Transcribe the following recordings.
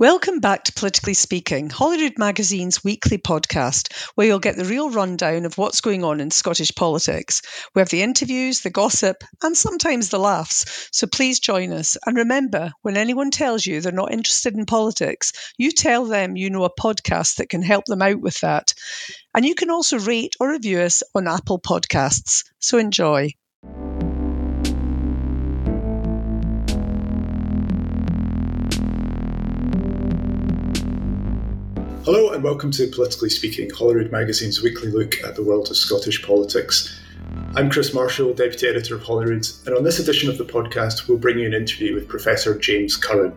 Welcome back to Politically Speaking, Holyrood Magazine's weekly podcast, where you'll get the real rundown of what's going on in Scottish politics. We have the interviews, the gossip, and sometimes the laughs. So please join us. And remember, when anyone tells you they're not interested in politics, you tell them you know a podcast that can help them out with that. And you can also rate or review us on Apple Podcasts. So enjoy. Hello and welcome to Politically Speaking, Holyrood Magazine's weekly look at the world of Scottish politics. I'm Chris Marshall, Deputy Editor of Holyrood, and on this edition of the podcast, we'll bring you an interview with Professor James Curran.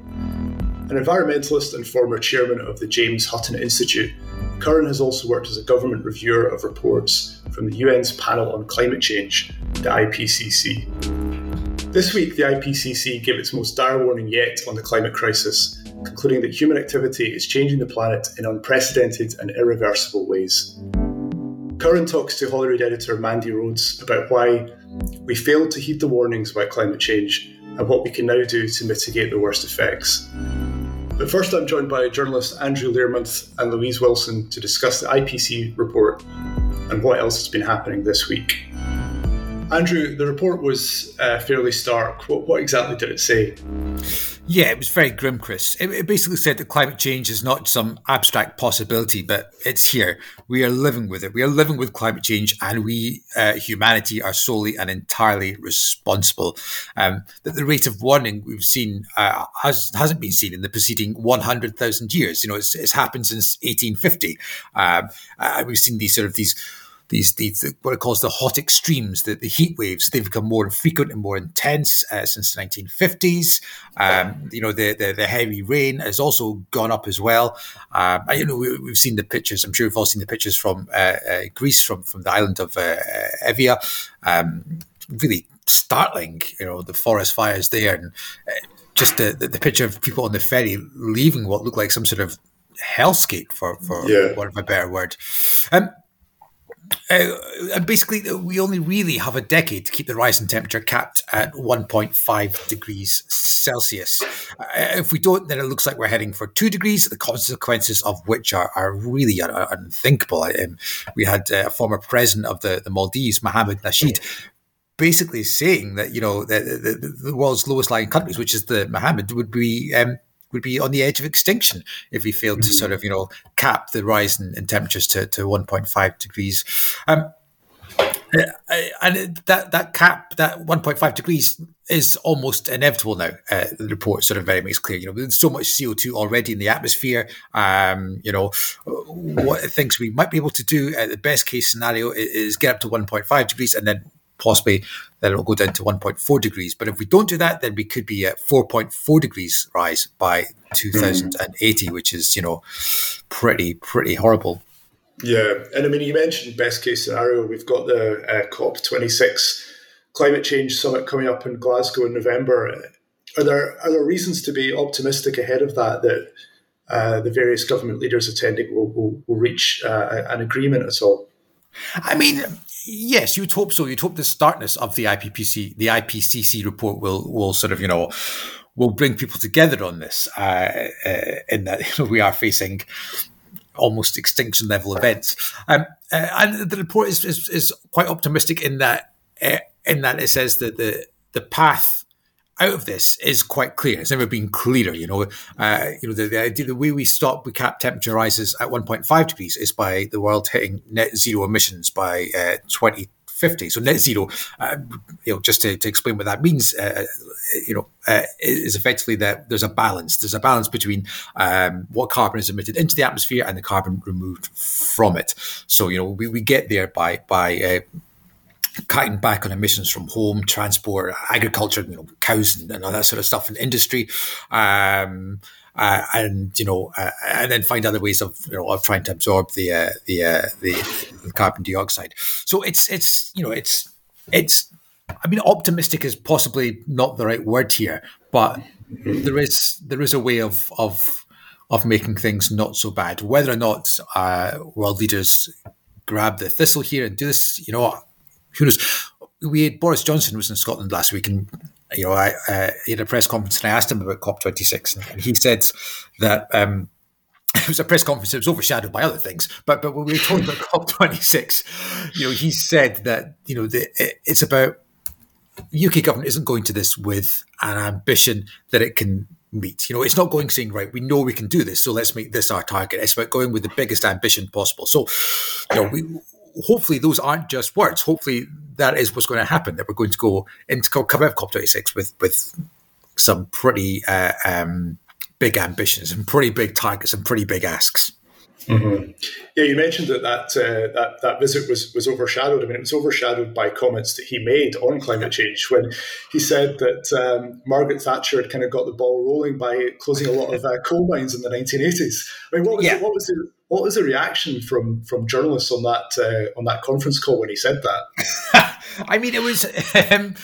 An environmentalist and former chairman of the James Hutton Institute, Curran has also worked as a government reviewer of reports from the UN's Panel on Climate Change, the IPCC. This week, the IPCC gave its most dire warning yet on the climate crisis concluding that human activity is changing the planet in unprecedented and irreversible ways. Curran talks to Holyrood editor Mandy Rhodes about why we failed to heed the warnings about climate change and what we can now do to mitigate the worst effects. But first, I'm joined by journalists Andrew Learmonth and Louise Wilson to discuss the IPCC report and what else has been happening this week. Andrew, the report was uh, fairly stark. What, what exactly did it say? Yeah, it was very grim, Chris. It, it, basically said that climate change is not some abstract possibility, but it's here. We are living with it. We are living with climate change, and we, uh, humanity, are solely and entirely responsible. Um, that the rate of warning we've seen uh, has hasn't been seen in the preceding 100,000 years. You know, it's, it's happened since 1850. Um, uh, we've seen these sort of these these, these what it calls the hot extremes, the, the heat waves. They've become more frequent and more intense uh, since the 1950s. Um, you know, the, the, the heavy rain has also gone up as well. Um, you know, we, have seen the pictures. I'm sure we've all seen the pictures from uh, uh, Greece, from from the island of uh, Evia. Um, really startling. You know, the forest fires there and. Uh, just the, the, the picture of people on the ferry leaving what looked like some sort of hellscape for for yeah. want of a better word. Um, uh, and basically, we only really have a decade to keep the rise in temperature capped at 1.5 degrees Celsius. Uh, if we don't, then it looks like we're heading for two degrees, the consequences of which are, are really un- unthinkable. Um, we had uh, a former president of the, the Maldives, Mohammed Nasheed, basically saying that, you know, the, the, the world's lowest lying countries, which is the Mohammed, would be um, would be on the edge of extinction if we failed to sort of, you know, cap the rise in, in temperatures to, to 1.5 degrees. Um, uh, and that that cap, that 1.5 degrees, is almost inevitable now. Uh, the report sort of very makes clear. You know, there's so much CO2 already in the atmosphere. Um, you know, what things we might be able to do at the best case scenario is get up to 1.5 degrees, and then possibly then it'll go down to 1.4 degrees. But if we don't do that, then we could be at 4.4 degrees rise by 2080, mm-hmm. which is, you know, pretty, pretty horrible. Yeah. And I mean, you mentioned best case scenario. We've got the uh, COP26 climate change summit coming up in Glasgow in November. Are there, are there reasons to be optimistic ahead of that, that uh, the various government leaders attending will, will, will reach uh, an agreement at all? I mean, Yes, you'd hope so. You'd hope the startness of the IPPC, the IPCC report will will sort of you know will bring people together on this. Uh, uh, in that you know, we are facing almost extinction level events, um, uh, and the report is, is, is quite optimistic in that uh, in that it says that the the path out of this is quite clear. It's never been clearer. You know, uh, you know the, the idea the way we stop we cap temperature rises at 1.5 degrees is by the world hitting net zero emissions by uh, 2050. So net zero, uh, you know, just to, to, explain what that means, uh, you know, uh, is effectively that there's a balance. There's a balance between um, what carbon is emitted into the atmosphere and the carbon removed from it. So you know, we, we get there by by uh, cutting back on emissions from home, transport, agriculture, you know, cows and, and all that sort of stuff, and industry. Um, uh, and you know, uh, and then find other ways of you know of trying to absorb the uh, the, uh, the, the carbon dioxide. So it's it's you know it's it's I mean optimistic is possibly not the right word here, but there is there is a way of of of making things not so bad. Whether or not uh, world leaders grab the thistle here and do this, you know, who knows? We had Boris Johnson was in Scotland last week, and you know, I uh, had a press conference and I asked him about COP26, and he said that um, it was a press conference. It was overshadowed by other things, but but when we were talking about COP26, you know, he said that you know the, it's about UK government isn't going to this with an ambition that it can meet. You know, it's not going saying, right, we know we can do this, so let's make this our target. It's about going with the biggest ambition possible. So, you know, we hopefully those aren't just words. Hopefully that is what's going to happen. That we're going to go into come out of COP26 with with some pretty uh, um, big ambitions and pretty big targets and pretty big asks. Mm-hmm. Yeah, you mentioned that that, uh, that that visit was was overshadowed. I mean, it was overshadowed by comments that he made on climate change when he said that um, Margaret Thatcher had kind of got the ball rolling by closing a lot of uh, coal mines in the 1980s. I mean, what was yeah. the, what was the what was the reaction from from journalists on that uh, on that conference call when he said that? I mean, it was um,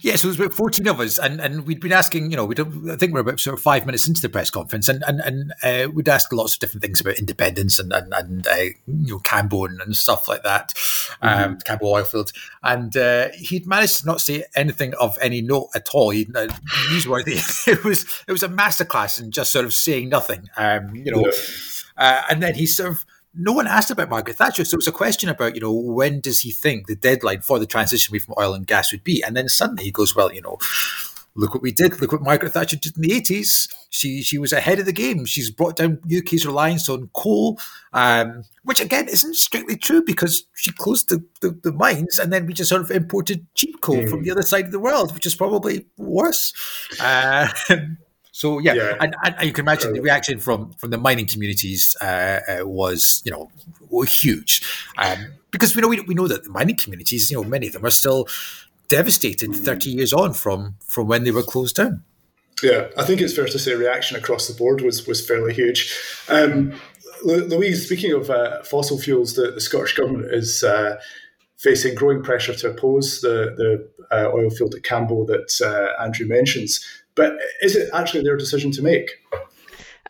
yes, it was about fourteen of us, and, and we'd been asking. You know, we I think we're about sort of five minutes into the press conference, and and and uh, we'd asked lots of different things about independence and and, and uh, you know Cambo and, and, stuff like that, um, mm-hmm. Cambo Oilfield, and uh, he'd managed to not say anything of any note at all. He uh, newsworthy. it was it was a masterclass in just sort of saying nothing. Um, you know, yeah. Uh, and then he sort of no one asked about Margaret Thatcher. So it was a question about, you know, when does he think the deadline for the transition away from oil and gas would be? And then suddenly he goes, well, you know, look what we did. Look what Margaret Thatcher did in the 80s. She she was ahead of the game. She's brought down UK's reliance on coal, um, which again isn't strictly true because she closed the, the, the, mines and then we just sort of imported cheap coal mm. from the other side of the world, which is probably worse. Uh, So yeah, yeah. And, and, you can imagine the reaction from from the mining communities uh, uh, was you know huge um, because we know we, we know that the mining communities you know many of them are still devastated mm. 30 years on from from when they were closed down. Yeah, I think it's fair to say reaction across the board was was fairly huge. Um, Louise, speaking of uh, fossil fuels, the, the, Scottish government is uh, facing growing pressure to oppose the, the uh, oil field at Cambo that uh, Andrew mentions. But is it actually their decision to make?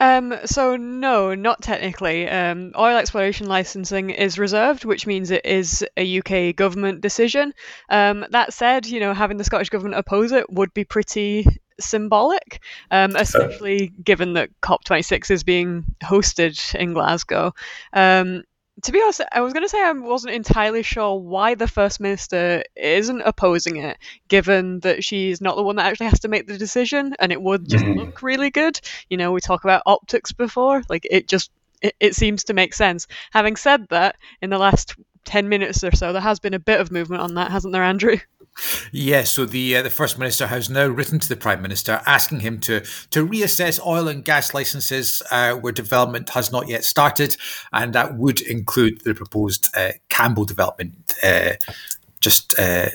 Um, so no, not technically. Um, oil exploration licensing is reserved, which means it is a UK government decision. Um, that said, you know, having the Scottish government oppose it would be pretty symbolic, um, especially given that COP26 is being hosted in Glasgow. To be honest, I was going to say I wasn't entirely sure why the First Minister isn't opposing it, given that she's not the one that actually has to make the decision, and it would just mm-hmm. look really good. You know, we talk about optics before, like it just it, it seems to make sense. Having said that, in the last 10 minutes or so, there has been a bit of movement on that, hasn't there, Andrew? Yes, so the uh, the first minister has now written to the prime minister asking him to to reassess oil and gas licenses uh, where development has not yet started, and that would include the proposed uh, Cambo development uh, just uh,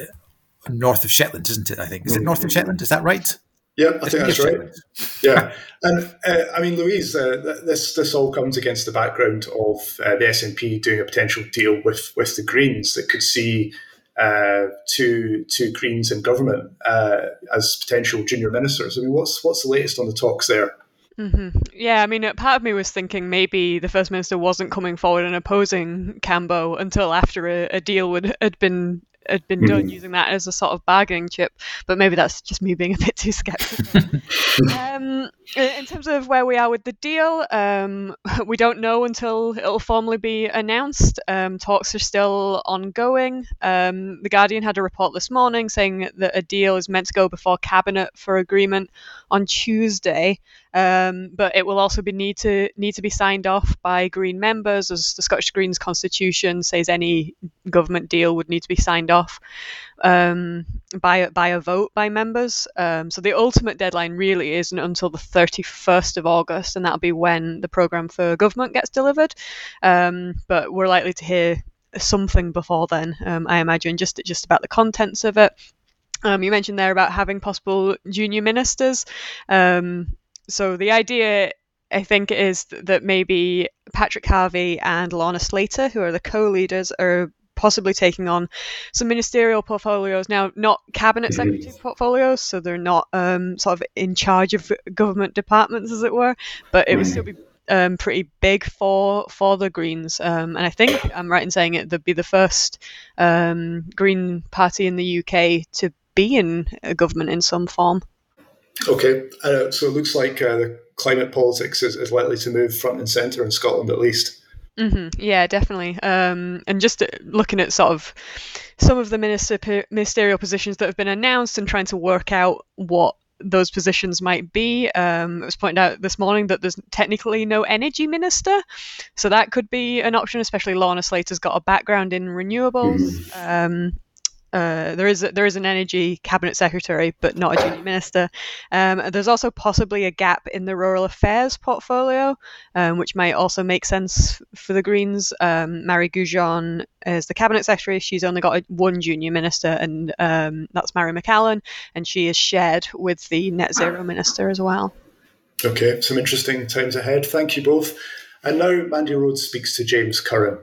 north of Shetland, isn't it? I think is it north of Shetland? Is that right? Yeah, I think that's right. Yeah, and uh, I mean, Louise, uh, this this all comes against the background of uh, the SNP doing a potential deal with with the Greens that could see uh, two two Greens in government uh, as potential junior ministers. I mean, what's what's the latest on the talks there? Mm-hmm. Yeah, I mean, part of me was thinking maybe the first minister wasn't coming forward and opposing Cambo until after a, a deal would had been had been done mm. using that as a sort of bargaining chip. But maybe that's just me being a bit too skeptical. um, in terms of where we are with the deal, um, we don't know until it'll formally be announced. Um, talks are still ongoing. Um, the Guardian had a report this morning saying that a deal is meant to go before cabinet for agreement on Tuesday. Um, but it will also be need to need to be signed off by Green members, as the Scottish Greens constitution says any government deal would need to be signed off um, by by a vote by members. Um, so the ultimate deadline really isn't until the 31st of August, and that'll be when the program for government gets delivered. Um, but we're likely to hear something before then, um, I imagine, just just about the contents of it. Um, you mentioned there about having possible junior ministers. Um, so the idea, I think, is that maybe Patrick Harvie and Lorna Slater, who are the co-leaders, are possibly taking on some ministerial portfolios now, not cabinet mm-hmm. secretary portfolios, so they're not um, sort of in charge of government departments, as it were, but it would still be um, pretty big for for the Greens, um, and I think I'm right in saying it. They'd be the first um, Green party in the UK to be in a government in some form. Okay, uh, so it looks like uh, the climate politics is, is likely to move front and centre in Scotland at least. Mm-hmm. Yeah, definitely. Um, and just uh, looking at sort of some of the minister- ministerial positions that have been announced and trying to work out what those positions might be. Um, it was pointed out this morning that there's technically no energy minister, so that could be an option. Especially Lorna Slater's got a background in renewables. Mm-hmm. Um, uh, there is a, there is an energy cabinet secretary, but not a junior minister. Um, there's also possibly a gap in the rural affairs portfolio, um, which might also make sense for the Greens. Um, Mairi Gougeon is the cabinet secretary. She's only got a, one junior minister, and um, that's Mairi McAllan, and she is shared with the net zero minister as well. Okay, some interesting times ahead. Thank you both. And now Mandy Rhodes speaks to James Curran.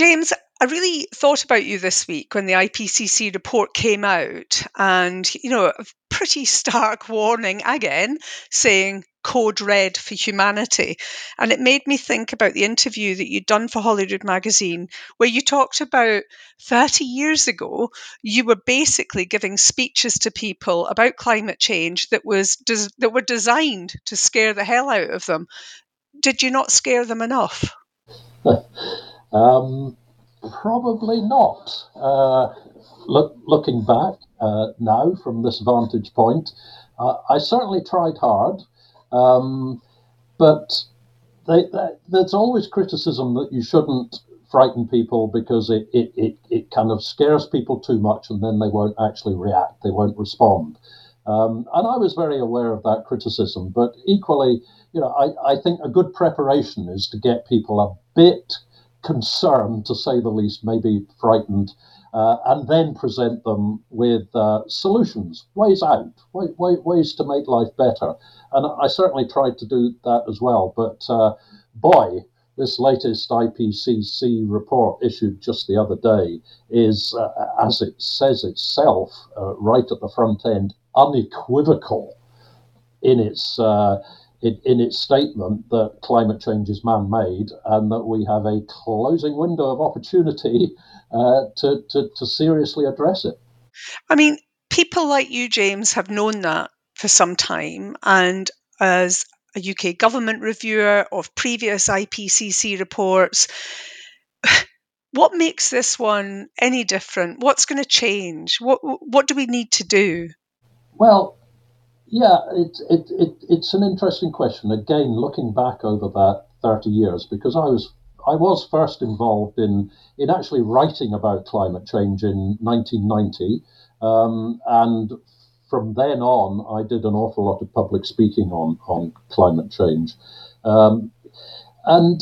James, I really thought about you this week when the IPCC report came out, and you know, a pretty stark warning again, saying code red for humanity. And it made me think about the interview that you'd done for Holyrood magazine, where you talked about 30 years ago, you were basically giving speeches to people about climate change that was that were designed to scare the hell out of them. Did you not scare them enough? Um, probably not. Uh, look, looking back uh, now from this vantage point, uh, I certainly tried hard, um, but they, they, there's always criticism that you shouldn't frighten people because it, it, it, it, kind of scares people too much and then they won't actually react, they won't respond. Um, and I was very aware of that criticism, but equally, you know, I, I think a good preparation is to get people a bit concerned, to say the least, maybe frightened, uh, and then present them with uh, solutions, ways out, way, way, ways to make life better. And I certainly tried to do that as well. But uh, boy, this latest IPCC report issued just the other day is, uh, as it says itself, uh, right at the front end, unequivocal in its uh, in, in its statement that climate change is man made and that we have a closing window of opportunity uh, to, to, to seriously address it. I mean, people like you, James, have known that for some time. And as a UK government reviewer of previous IPCC reports, what makes this one any different? What's going to change? What what do we need to do? Well, yeah, it, it, it, it's an interesting question. Again, looking back over that 30 years, because I was I was first involved in in actually writing about climate change in 1990, um, and from then on, I did an awful lot of public speaking on on climate change, um, and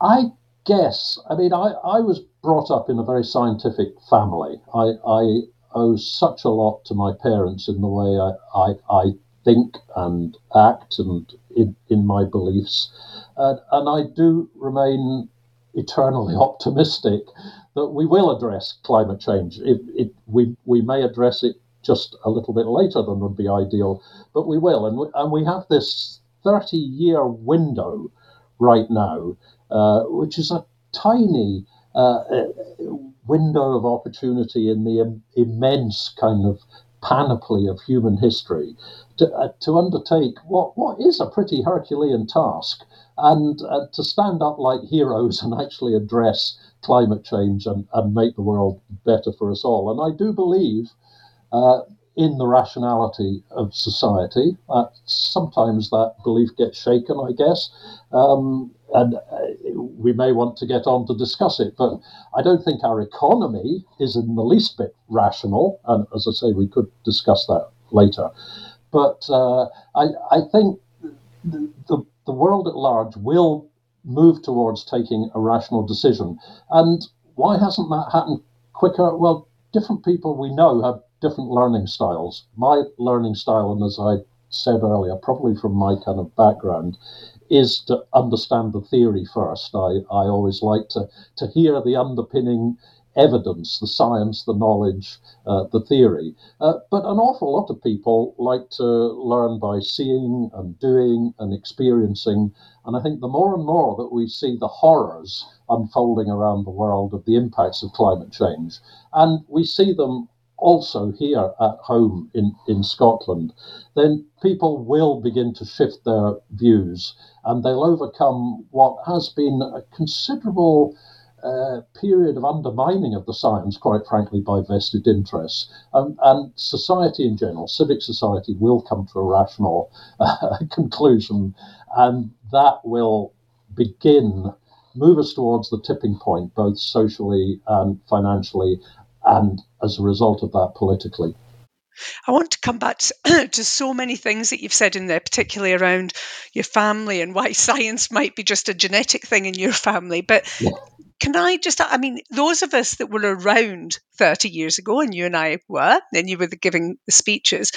I guess I mean I, I was brought up in a very scientific family. I, I owe such a lot to my parents in the way I, I, I think and act and in, in my beliefs. Uh, and I do remain eternally optimistic that we will address climate change. It, it, we, we may address it just a little bit later than would be ideal, but we will. And we, and we have this 30 year window right now, uh, which is a tiny uh, window of opportunity in the Im- immense kind of panoply of human history to, uh, to undertake what, what is a pretty Herculean task and uh, to stand up like heroes and actually address climate change and, and make the world better for us all. And I do believe uh, in the rationality of society. Uh, sometimes that belief gets shaken, I guess. Um, and uh, we may want to get on to discuss it. But I don't think our economy is in the least bit rational. And as I say, we could discuss that later. But uh, I, I, think the, the, the world at large will move towards taking a rational decision. And why hasn't that happened quicker? Well, different people we know have different learning styles. My learning style, and as I said earlier, probably from my kind of background, is to understand the theory first. I, I always like to, to hear the underpinning evidence, the science, the knowledge, uh, the theory. Uh, but an awful lot of people like to learn by seeing and doing and experiencing. And I think the more and more that we see the horrors unfolding around the world of the impacts of climate change, and we see them also here at home in, in Scotland, then people will begin to shift their views and they'll overcome what has been a considerable uh, period of undermining of the science, quite frankly, by vested interests. Um, and society in general, civic society, will come to a rational uh, conclusion, and that will begin move us towards the tipping point, both socially and financially, and as a result of that, politically. I want to come back to, to, so many things that you've said in there, particularly around your family and why science might be just a genetic thing in your family. But yeah. can I just, I mean, those of us that were around 30 years ago, and you and I were, and you were giving the speeches,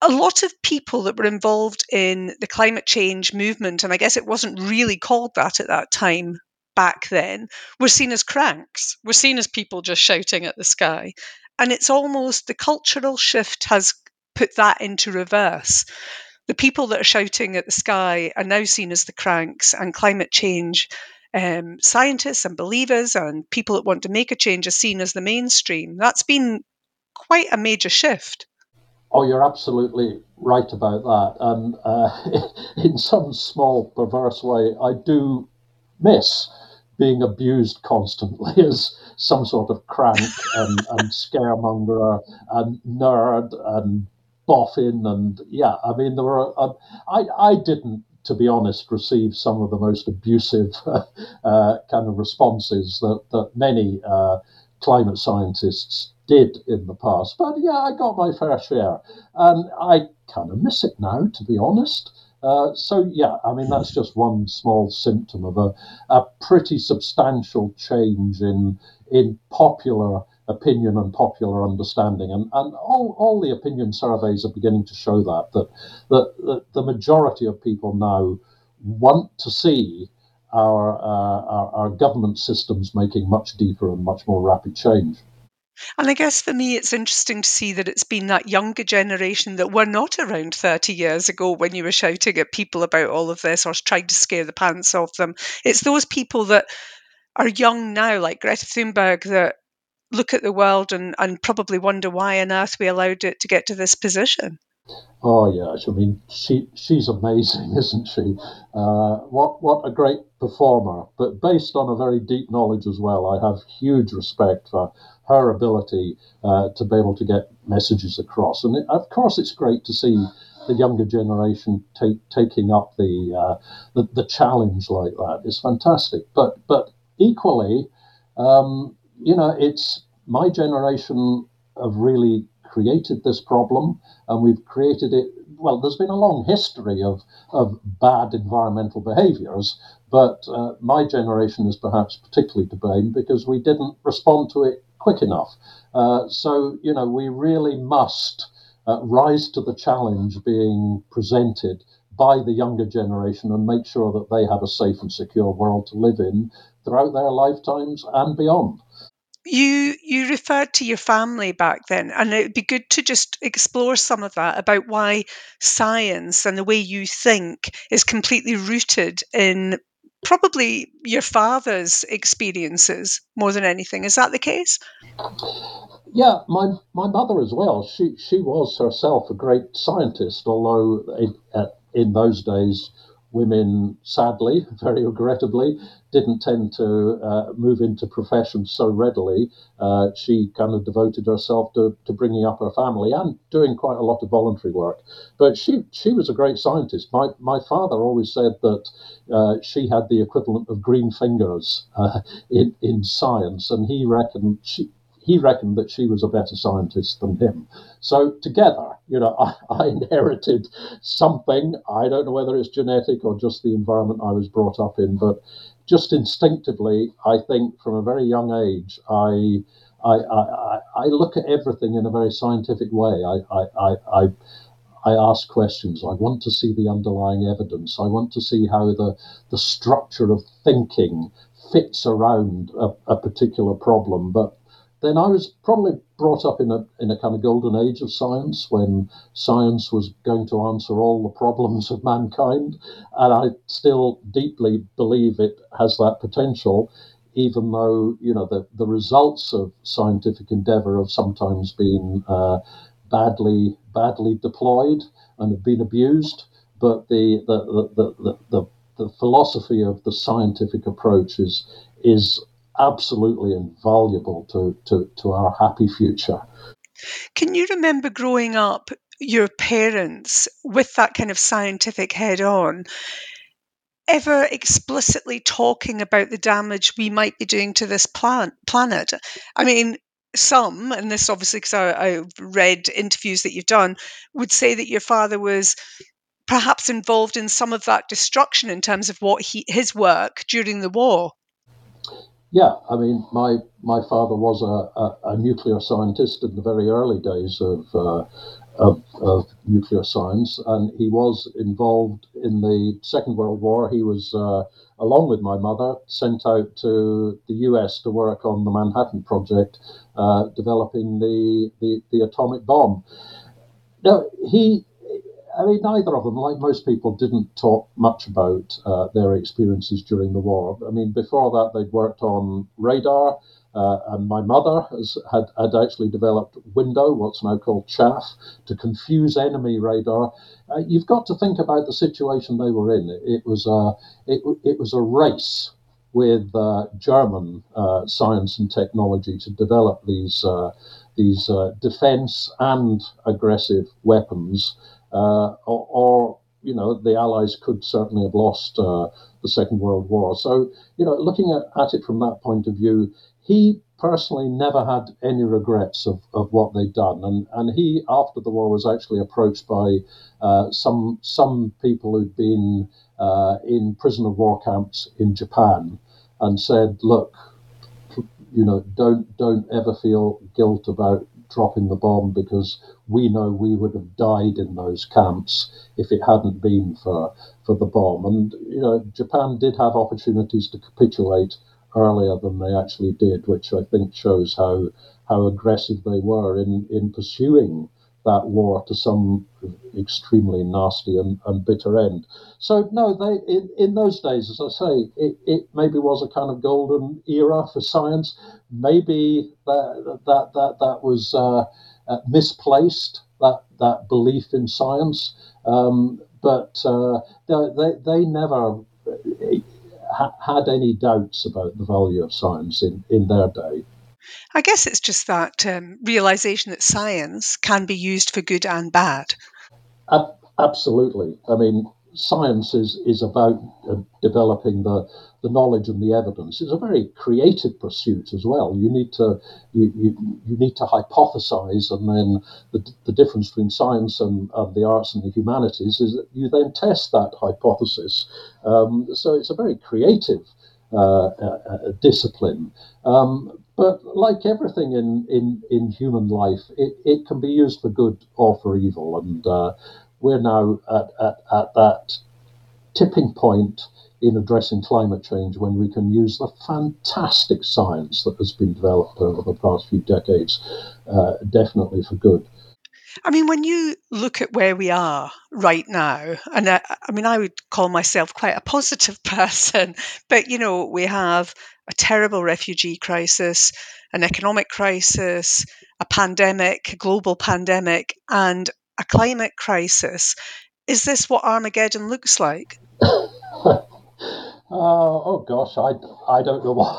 a lot of people that were involved in the climate change movement, and I guess it wasn't really called that at that time back then, were seen as cranks, were seen as people just shouting at the sky. And it's almost the cultural shift has put that into reverse. The people that are shouting at the sky are now seen as the cranks, and climate change um, scientists and believers and people that want to make a change are seen as the mainstream. That's been quite a major shift. Oh, you're absolutely right about that. And uh, in some small perverse way, I do miss being abused constantly as some sort of crank and, and scaremonger and nerd and boffin and yeah i mean there were uh, i i didn't to be honest receive some of the most abusive uh, kind of responses that that many uh, climate scientists did in the past. But yeah i got my fair share. And i kind of miss it now to be honest uh, so yeah, I mean that's just one small symptom of a, a pretty substantial change in in popular opinion and popular understanding, and, and all, all the opinion surveys are beginning to show that that that, that the majority of people now want to see our, uh, our our government systems making much deeper and much more rapid change. And I guess for me, it's interesting to see that it's been that younger generation that were not around 30 years ago when you were shouting at people about all of this or trying to scare the pants off them. It's those people that are young now, like Greta Thunberg, that look at the world and, and probably wonder why on earth we allowed it to get to this position. Oh yeah, I mean she she's amazing, isn't she? Uh, what what a great performer, but based on a very deep knowledge as well. I have huge respect for her ability uh, to be able to get messages across. And it, of course, it's great to see the younger generation take, taking up the, uh, the, the challenge like that. It's fantastic. But but equally, um, you know, it's my generation have really created this problem, and we've created it. Well, there's been a long history of, of bad environmental behaviours, but uh, my generation is perhaps particularly to blame because we didn't respond to it quick enough. Uh, so, you know, we really must uh, rise to the challenge being presented by the younger generation and make sure that they have a safe and secure world to live in throughout their lifetimes and beyond. You you referred to your family back then, and it'd be good to just explore some of that about why science and the way you think is completely rooted in probably your father's experiences more than anything. Is that the case? Yeah, my my mother as well. She she was herself a great scientist, although in, in those days women, sadly, very regrettably, didn't tend to uh, move into professions so readily. Uh, she kind of devoted herself to, to bringing up her family and doing quite a lot of voluntary work. But she, she was a great scientist. My, my father always said that uh, she had the equivalent of green fingers uh, in, in science, and he reckoned she, he reckoned that she was a better scientist than him. So together, you know, I, I, inherited something. I don't know whether it's genetic or just the environment I was brought up in, but just instinctively, I think from a very young age, I I, I, I look at everything in a very scientific way. I, I, I, I ask questions. I want to see the underlying evidence. I want to see how the, the structure of thinking fits around a, a particular problem. But then I was probably brought up in a in a kind of golden age of science when science was going to answer all the problems of mankind, and I still deeply believe it has that potential, even though you know the the results of scientific endeavor have sometimes been uh, badly badly deployed and have been abused, but the the the, the, the the philosophy of the scientific approach is is absolutely invaluable to, to, to our happy future. Can you remember growing up, your parents with that kind of scientific head on, ever explicitly talking about the damage we might be doing to this plan- planet? I mean, some, and this obviously because I, I read interviews that you've done, would say that your father was perhaps involved in some of that destruction in terms of what he his work during the war. Yeah, I mean, my my father was a, a, a nuclear scientist in the very early days of, uh, of, of nuclear science, and he was involved in the Second World War. He was, uh, along with my mother, sent out to the U.S. to work on the Manhattan Project, uh, developing the, the the atomic bomb. Now he I mean, neither of them, like most people, didn't talk much about uh, their experiences during the war. I mean, before that, they'd worked on radar, uh, and my mother has, had, had actually developed Window, what's now called Chaff, to confuse enemy radar. Uh, you've got to think about the situation they were in. It, was a it, it was a race with uh, German uh, science and technology to develop these uh, these defense and aggressive weapons uh, or, or, you know the Allies could certainly have lost uh, the Second World War. So you know, looking at, at it from that point of view, he personally never had any regrets of, of what they'd done. And, and he, after the war, was actually approached by uh, some, some people who'd been uh, in prisoner of war camps in Japan and said, look, you know, don't, don't ever feel guilt about dropping the bomb because we know we would have died in those camps if it hadn't been for for the bomb. And you know, Japan did have opportunities to capitulate earlier than they actually did, which I think shows how how aggressive they were in in pursuing that war to some extremely nasty and, and bitter end. So no, they in, in those days, as I say, it, it maybe was a kind of golden era for science. Maybe that that that that was uh, uh, misplaced that that belief in science, um, but uh, they they never uh, had any doubts about the value of science in, in their day. I guess it's just that um, realization that science can be used for good and bad. absolutely. I mean, science is, is about uh, developing the, the knowledge and the evidence. It's a very creative pursuit as well. You need to you, you, you need to hypothesize, and then the, the difference between science and, and the arts and the humanities is that you then test that hypothesis. Um, so it's a very creative uh, uh, uh discipline. Um, but like everything in, in, in human life, it, it can be used for good or for evil. And uh, we're now at, at, at that tipping point in addressing climate change when we can use the fantastic science that has been developed over the past few decades, uh, definitely for good. I mean, when you look at where we are right now, and I, I, mean, I would call myself quite a positive person, but you know, we have a terrible refugee crisis, an economic crisis, a pandemic, a global pandemic, and a climate crisis. Is this what Armageddon looks like? Uh, oh gosh, I, I don't know what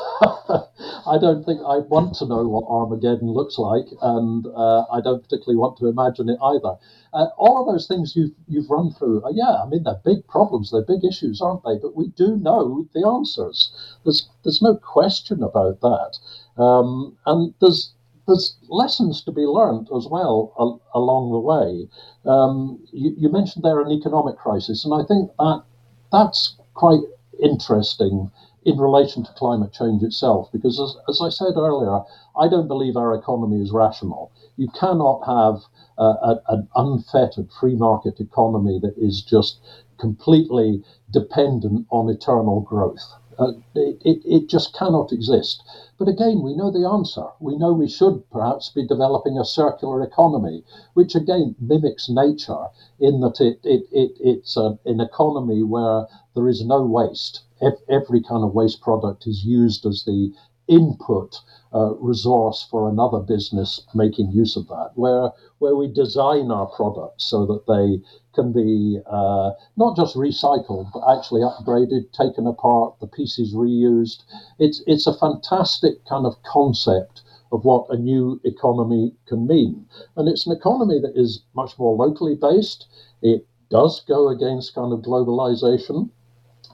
I don't think I want to know what Armageddon looks like, and uh, I don't particularly want to imagine it either. Uh, all of those things you've you've run through, uh, yeah, I mean they're big problems, they're big issues, aren't they? But we do know the answers. There's there's no question about that, um, and there's there's lessons to be learned as well along the way. Um, you, you mentioned there an economic crisis, and I think that that's quite interesting in relation to climate change itself, because as, as, I said earlier, I don't believe our economy is rational. You cannot have a, an unfettered free market economy that is just completely dependent on eternal growth. Uh, it, it, it just cannot exist. But again, we know the answer. We know we should perhaps be developing a circular economy, which again mimics nature in that it, it, it, it's a, an economy where there is no waste. Every kind of waste product is used as the input resource for another business making use of that, where where we design our products so that they can be uh, not just recycled but actually upgraded, taken apart, the pieces reused. It's it's a fantastic kind of concept of what a new economy can mean, and it's an economy that is much more locally based. It does go against kind of globalization.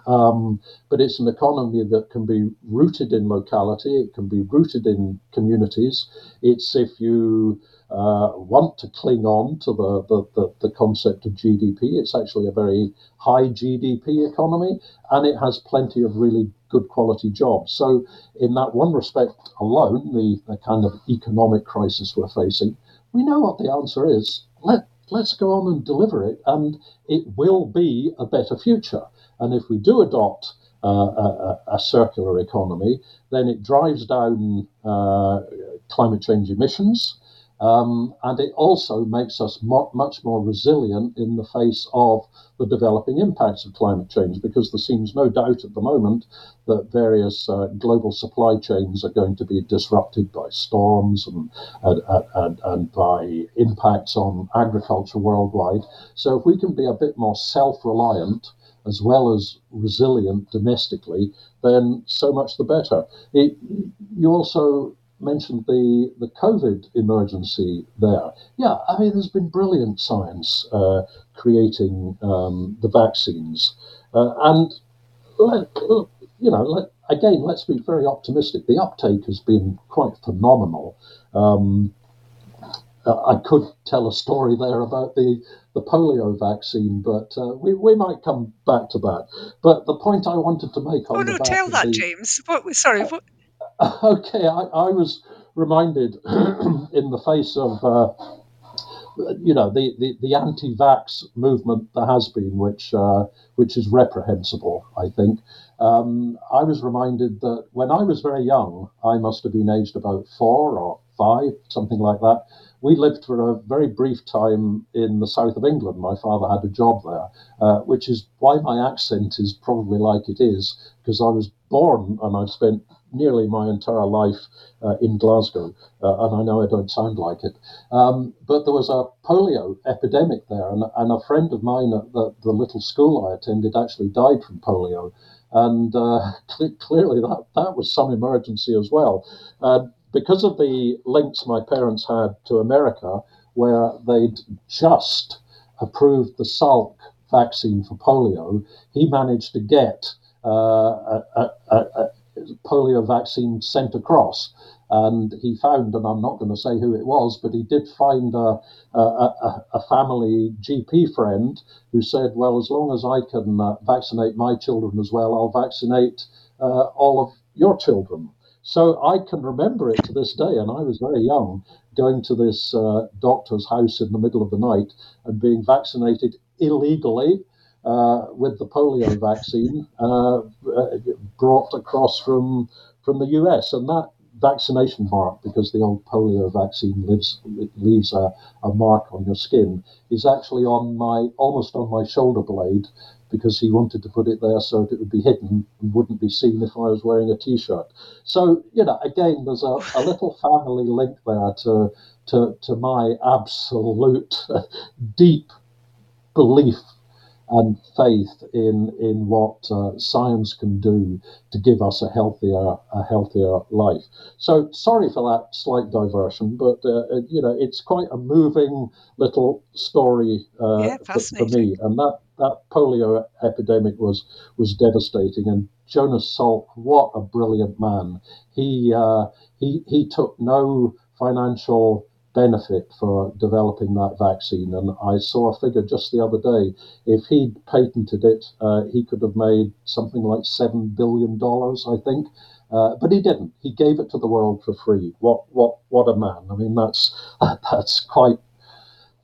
Um, but it's an economy that can be rooted in locality, it can be rooted in communities. It's if you uh, want to cling on to the, the, the, the, concept of GDP, it's actually a very high GDP economy and it has plenty of really good quality jobs. So, in that one respect alone, the, the kind of economic crisis we're facing, we know what the answer is. Let, let's go on and deliver it, and it will be a better future. And if we do adopt uh, a, a, circular economy, then it drives down uh, climate change emissions. Um, and it also makes us mo- much more resilient in the face of the developing impacts of climate change, because there seems no doubt at the moment that various uh, global supply chains are going to be disrupted by storms and, and, and, and by impacts on agriculture worldwide. So, if we can be a bit more self reliant, as well as resilient domestically, then so much the better. It, you also mentioned the, the COVID emergency there. Yeah, I mean, there's been brilliant science uh, creating um, the vaccines. Uh, and, let, you know, let, again, let's be very optimistic. The uptake has been quite phenomenal. Um, I could tell a story there about the the polio vaccine, but uh, we, we might come back to that. But the point I wanted to make on oh, no, tell that, the, James. What, sorry. What? okay, I, I, was reminded in the face of. Uh, you know the, the, the anti-vax movement there has been, which uh, which is reprehensible, I think. Um, I was reminded that when I was very young, I must have been aged about four or five, something like that we lived for a very brief time in the south of England. My father had a job there, uh, which is why my accent is probably like it is, because I was born and I've spent nearly my entire life uh, in Glasgow, uh, and I know I don't sound like it. Um, but there was a polio epidemic there, and, and a friend of mine at the, the, little school I attended actually died from polio. And uh, clearly, that, that was some emergency as well. Because of the links my parents had to America, where they'd just approved the Salk vaccine for polio, he managed to get uh, a, a, a, polio vaccine sent across. And he found, and I'm not going to say who it was, but he did find a, a, family GP friend who said, Well, as long as I can uh, vaccinate my children as well, I'll vaccinate uh, all of your children. So I can remember it to this day, and I was very young, going to this uh, doctor's house in the middle of the night and being vaccinated illegally uh, with the polio vaccine uh, brought across from from the US, and that vaccination mark, because the old polio vaccine lives, leaves a, a mark on your skin, is actually on my almost on my shoulder blade because he wanted to put it there so that it would be hidden and wouldn't be seen if I was wearing a t-shirt. So you know, again, there's a, a little family link there to to to my absolute deep belief and faith in in what uh, science can do to give us a healthier a healthier life. So sorry for that slight diversion, but uh, you know it's quite a moving little story uh, yeah, for, for, me, and that that polio epidemic was was devastating. And Jonas Salk, what a brilliant man! He uh, he he took no financial benefit for developing that vaccine. And I saw a figure just the other day. If he'd patented it, uh, he could have made something like seven billion dollars, I think. Uh, but he didn't. He gave it to the world for free. What what what a man! I mean, that's that's quite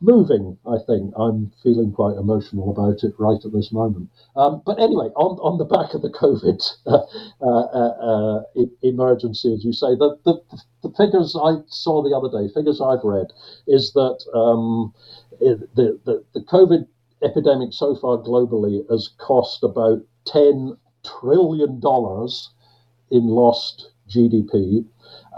moving. I think I'm feeling quite emotional about it right at this moment. Um, but anyway, on, on the back of the COVID uh, uh, uh, emergency, as you say, the, the, the figures I saw the other day, figures I've read, is that um, the, the the COVID epidemic so far globally has cost about ten trillion dollars in lost GDP,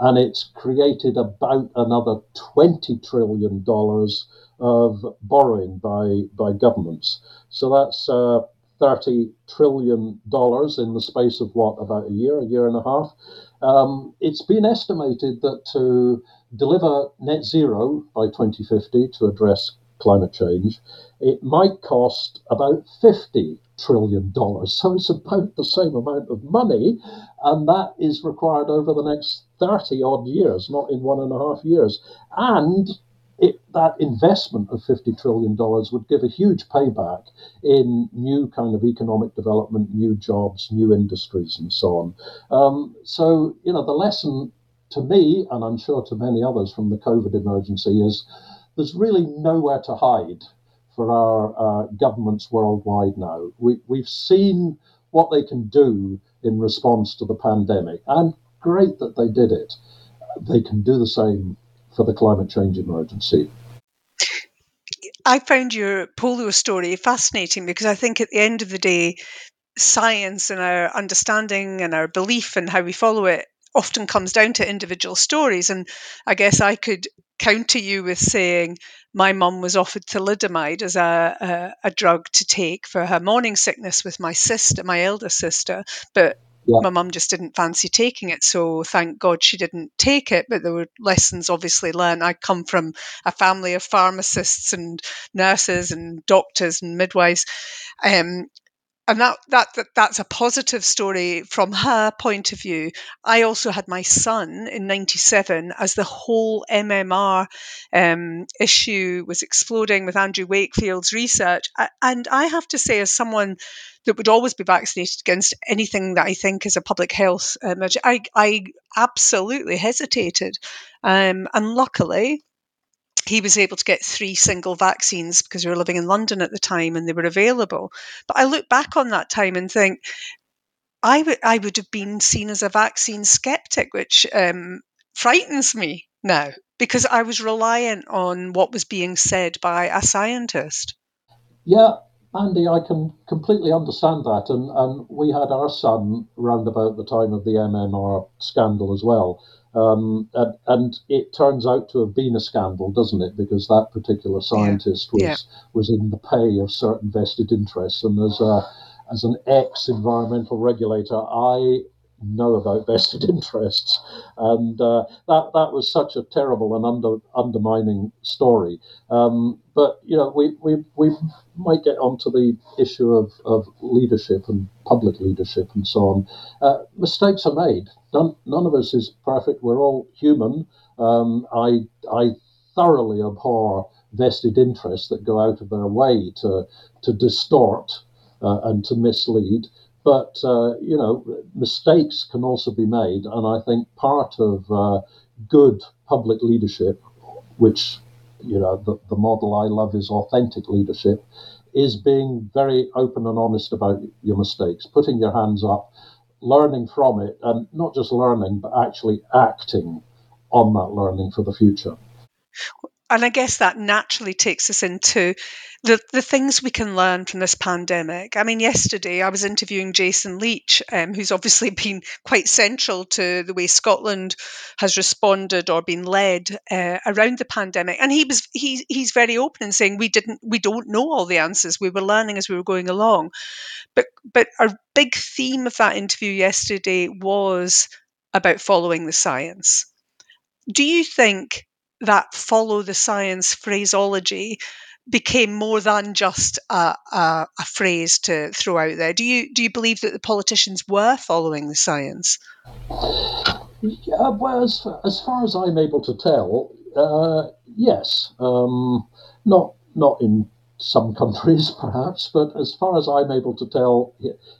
and it's created about another twenty trillion dollars of borrowing by, by governments. So that's uh, $30 trillion in the space of what, about a year, a year and a half. Um, it's been estimated that to deliver net zero by 2050 to address climate change, it might cost about 50 trillion dollars. So it's about the same amount of money, and that is required over the next 30 odd years, not in one and a half years. And it, that investment of $50 trillion would give a huge payback in new kind of economic development, new jobs, new industries, and so on. Um, so, you know, the lesson to me, and I'm sure to many others from the COVID emergency, is there's really nowhere to hide for our uh, governments worldwide now. We, we've seen what they can do in response to the pandemic, and great that they did it. They can do the same for the climate change emergency. I found your polio story fascinating because I think at the end of the day, science and our understanding and our belief and how we follow it often comes down to individual stories. And I guess I could counter you with saying my mum was offered thalidomide as a, a, a, drug to take for her morning sickness with my sister, my elder sister, but yeah. my mum just didn't fancy taking it. So thank God she didn't take it. But there were lessons obviously learned. I come from a family of pharmacists and nurses and doctors and midwives. Um, and that, that that that's a positive story from her point of view. I also had my son in '97 as the whole MMR um, issue was exploding with Andrew Wakefield's research, and I have to say, as someone that would always be vaccinated against anything that I think is a public health emergency, I, I absolutely hesitated, um, and luckily he was able to get three single vaccines because we were living in London at the time and they were available. But I look back on that time and think I would I would have been seen as a vaccine skeptic, which um, frightens me now because I was reliant on what was being said by a scientist. Yeah, Andy, I can completely understand that, and and we had our son round about the time of the MMR scandal as well. Um, and, and, it turns out to have been a scandal, doesn't it? Because that particular scientist yeah. was yeah. was in the pay of certain vested interests, and as a as an ex environmental regulator, I know about vested interests, and uh, that that was such a terrible and under, undermining story. Um, but you know, we, we we might get onto the issue of, of leadership and public leadership and so on. Uh, mistakes are made. None none of us is perfect. We're all human. Um, I I thoroughly abhor vested interests that go out of their way to to distort uh, and to mislead. But uh, you know, mistakes can also be made, and I think part of uh, good public leadership, which you know the, the model I love is authentic leadership, is being very open and honest about your mistakes, putting your hands up, learning from it, and not just learning, but actually acting on that learning for the future and I guess that naturally takes us into the, the things we can learn from this pandemic. I mean, yesterday I was interviewing Jason Leitch, um, who's obviously been quite central to the way Scotland has responded or been led uh, around the pandemic. And he was he, he's very open in saying we didn't we don't know all the answers. We were learning as we were going along. But but our big theme of that interview yesterday was about following the science. Do you think that follow the science phraseology became more than just a, a, a, phrase to throw out there. Do you do you believe that the politicians were following the science? Yeah, well, as, as far as I'm able to tell, uh, yes. Um, not not in some countries, perhaps, but as far as I'm able to tell,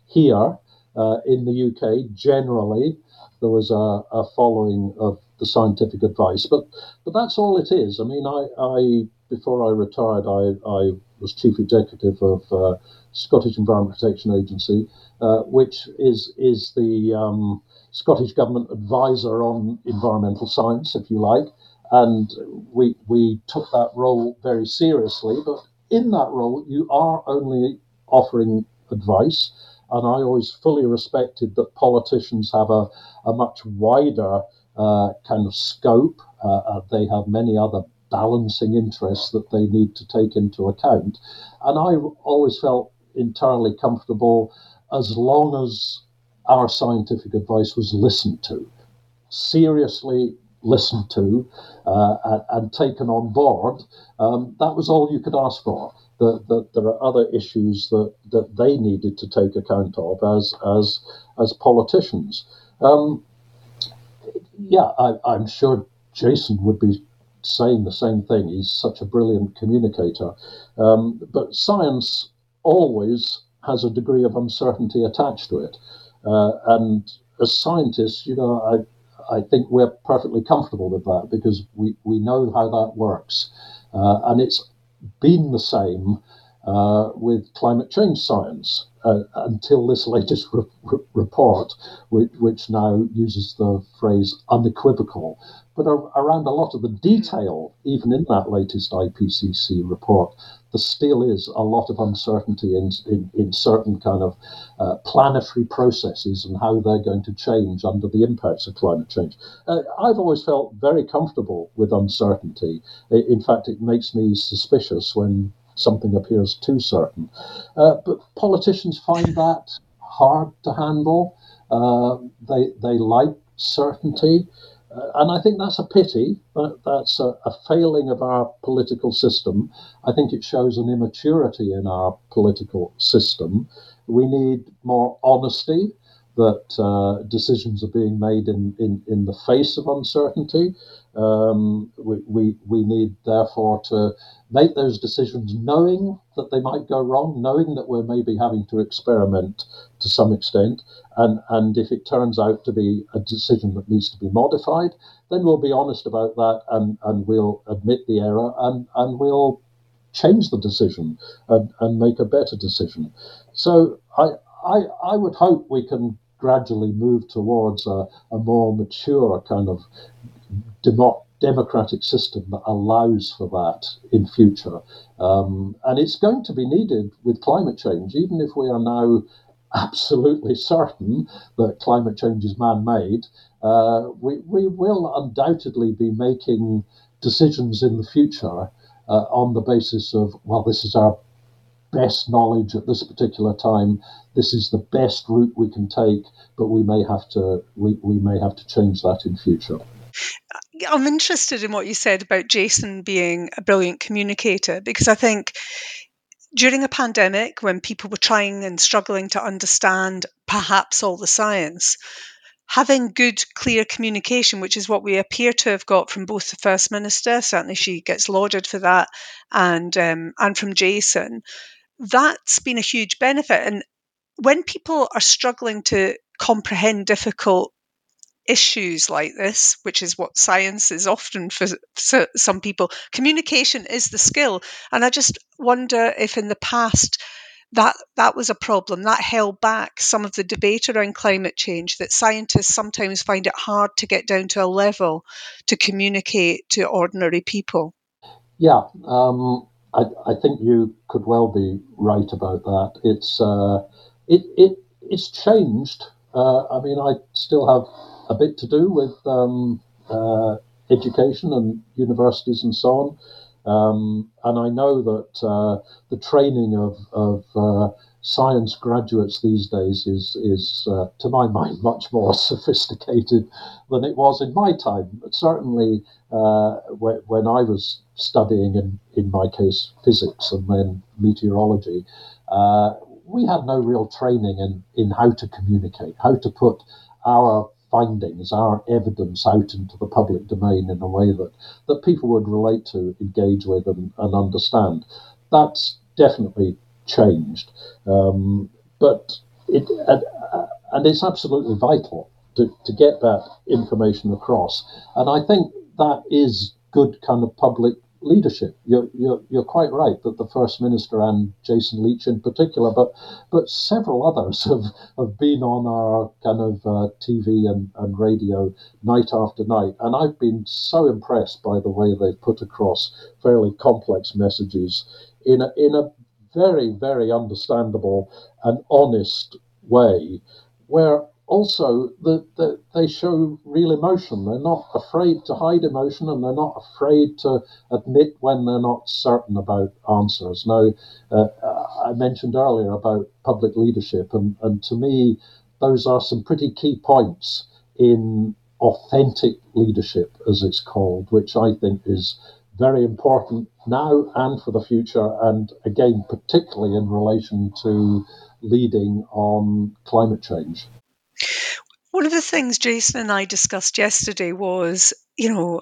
here uh, in the UK, generally, there was a, a following of the scientific advice. But but that's all it is. I mean, I, I before I retired, I, I was chief executive of uh, Scottish Environment Protection Agency, uh, which is is the um, Scottish government advisor on environmental science, if you like. And we we took that role very seriously. But in that role, you are only offering advice. And I always fully respected that politicians have a, a much wider kind of scope. Uh, uh, they have many other balancing interests that they need to take into account. And I always felt entirely comfortable as long as our scientific advice was listened to, seriously listened to, uh, and, and, taken on board. Um, that was all you could ask for. That there are other issues that, that they needed to take account of as as as politicians. Um, yeah, I, am sure Jason would be saying the same thing. He's such a brilliant communicator. Um, but science always has a degree of uncertainty attached to it. Uh, and as scientists, you know, I, I think we're perfectly comfortable with that because we, we know how that works. Uh, and it's been the same uh, with climate change science uh, until this latest re- re- report, which, which, now uses the phrase unequivocal. But around a lot of the detail, even in that latest IPCC report, there still is a lot of uncertainty in, in, in certain kind of uh, planetary processes and how they're going to change under the impacts of climate change. Uh, I've always felt very comfortable with uncertainty. In fact, it makes me suspicious when something appears too certain. Uh, but politicians find that hard to handle. Uh, they they like certainty, uh, and I think that's a pity. that's a, a, failing of our political system. I think it shows an immaturity in our political system. We need more honesty that uh, decisions are being made in, in, in the face of uncertainty. Um, we, we, we need, therefore, to make those decisions knowing that they might go wrong, knowing that we're maybe having to experiment to some extent. And, and if it turns out to be a decision that needs to be modified, then we'll be honest about that and, and we'll admit the error and, and we'll change the decision and, and make a better decision. So I, I, I would hope we can gradually move towards a, a more mature kind of demo- democratic system that allows for that in future. Um, and it's going to be needed with climate change, even if we are now absolutely certain that climate change is man made. Uh, we, we will undoubtedly be making decisions in the future uh, on the basis of, well, this is our best knowledge at this particular time. This is the best route we can take, but we may have to we, we may have to change that in future. I'm interested in what you said about Jason being a brilliant communicator because I think during a pandemic when people were trying and struggling to understand perhaps all the science, having good, clear communication, which is what we appear to have got from both the First Minister, certainly she gets lauded for that, and um, and from Jason, that's been a huge benefit. And when people are struggling to comprehend difficult issues like this, which is what science is often for some people, communication is the skill. And I just wonder if in the past that that was a problem that held back some of the debate around climate change that scientists sometimes find it hard to get down to a level to communicate to ordinary people. Yeah um, I, I, think you could well be right about that. It's uh, it, it it's changed. Uh, i mean i still have a bit to do with um, uh, education and universities and so on. Um, and I know that uh, the training of, of uh, science graduates these days is, is uh, to my mind, much more sophisticated than it was in my time. But certainly, uh, when, when I was studying, in, in my case, physics and then meteorology, we had no real training in, in how to communicate, how to put our findings, our evidence out into the public domain in a way that, that people would relate to, engage with, and, and understand. That's definitely changed. Um, but it, and, and it's absolutely vital to, to get that information across. And I think that is good kind of public leadership. You're, you're, you're quite right that the First Minister and Jason Leitch in particular, but but several others have, have been on our kind of uh, TV and, and radio night after night. And I've been so impressed by the way they've put across fairly complex messages in a, in a very, very understandable and honest way where also the, the, they show real emotion. They're not afraid to hide emotion and they're not afraid to admit when they're not certain about answers. Now, uh, I mentioned earlier about public leadership, and, and to me, those are some pretty key points in authentic leadership, as it's called, which I think is very important now and for the future, and again, particularly in relation to leading on climate change. One of the things Jason and I discussed yesterday was, you know,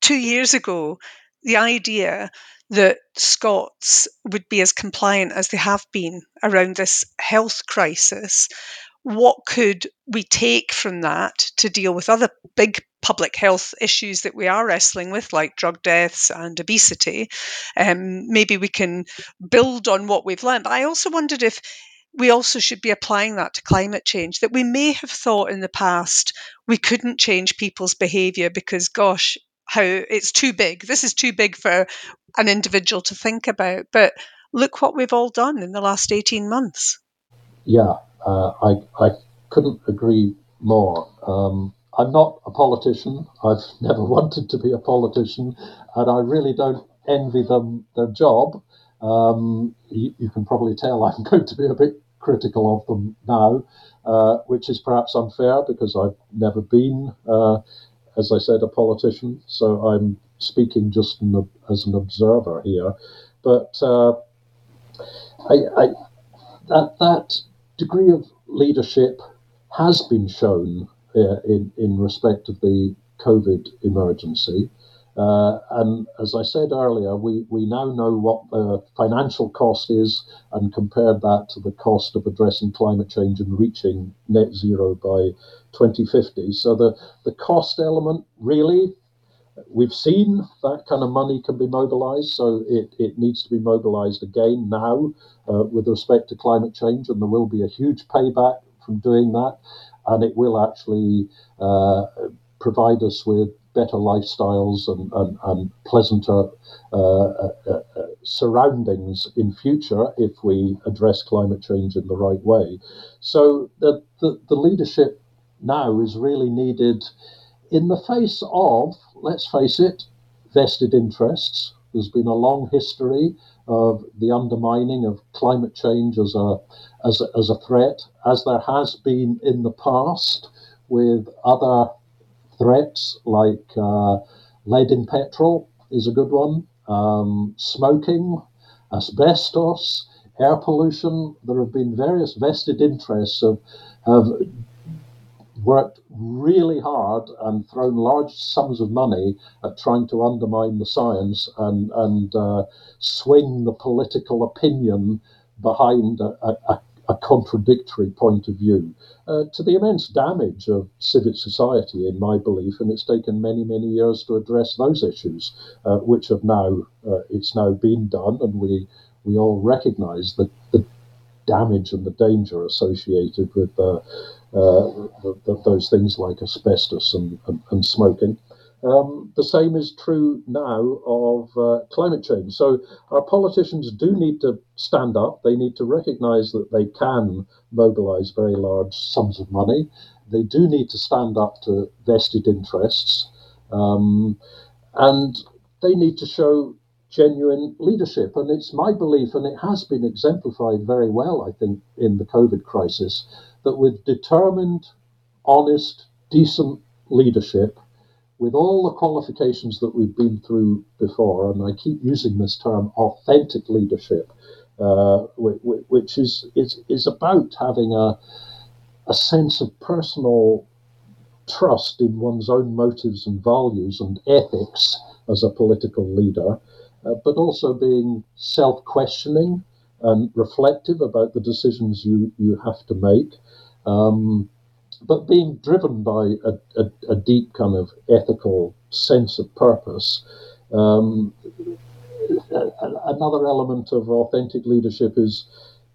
two years ago, the idea that Scots would be as compliant as they have been around this health crisis. What could we take from that to deal with other big public health issues that we are wrestling with, like drug deaths and obesity? Um, maybe we can build on what we've learned. But I also wondered if we also should be applying that to climate change that we may have thought in the past we couldn't change people's behavior because gosh how it's too big. This is too big for an individual to think about. But look what we've all done in the last 18 months. Yeah uh, I, I couldn't agree more. Um, i'm not a politician. I've never wanted to be a politician and i really don't envy them their job. Um, you, you, can probably tell I'm going to be a bit critical of them now, uh, which is perhaps unfair because I've never been, uh, as I said, a politician. So I'm speaking just as an observer here. But uh, I, I, that that degree of leadership has been shown uh, in in respect of the COVID emergency. Uh, and as I said earlier, we, we now know what the financial cost is and compared that to the cost of addressing climate change and reaching net zero by 2050. So the, the cost element really, we've seen that kind of money can be mobilized. So it, it needs to be mobilized again now uh, with respect to climate change, and there will be a huge payback from doing that. And it will actually uh, provide us with better lifestyles and, and, and pleasanter uh, uh, uh, surroundings in future if we address climate change in the right way. So the, the, the leadership now is really needed in the face of, let's face it, vested interests. There's been a long history of the undermining of climate change as a, as a, as a threat, as there has been in the past with other threats like uh, lead in petrol is a good one, um, smoking, asbestos, air pollution. There have been various vested interests of have worked really hard and thrown large sums of money at trying to undermine the science and and uh, swing the political opinion behind a, a, a contradictory point of view uh, to the immense damage of civic society, in my belief, and it's taken many, many years to address those issues, uh, which have now uh, it's now been done, and we we all recognise the, the damage and the danger associated with uh, uh, the, those things like asbestos and, and, and smoking. Um, the same is true now of uh, climate change. So our politicians do need to stand up. They need to recognise that they can mobilise very large sums of money. They do need to stand up to vested interests, um, and they need to show genuine leadership. And it's my belief, and it has been exemplified very well, I think, in the COVID crisis, that with determined, honest, decent leadership with all the qualifications that we've been through before, and I keep using this term, authentic leadership, uh, which is, is, is about having a, a sense of personal trust in one's own motives and values and ethics as a political leader, uh, but also being self questioning and reflective about the decisions you, you have to make. Um, but being driven by a, a, a, deep kind of ethical sense of purpose Um, another element of authentic leadership is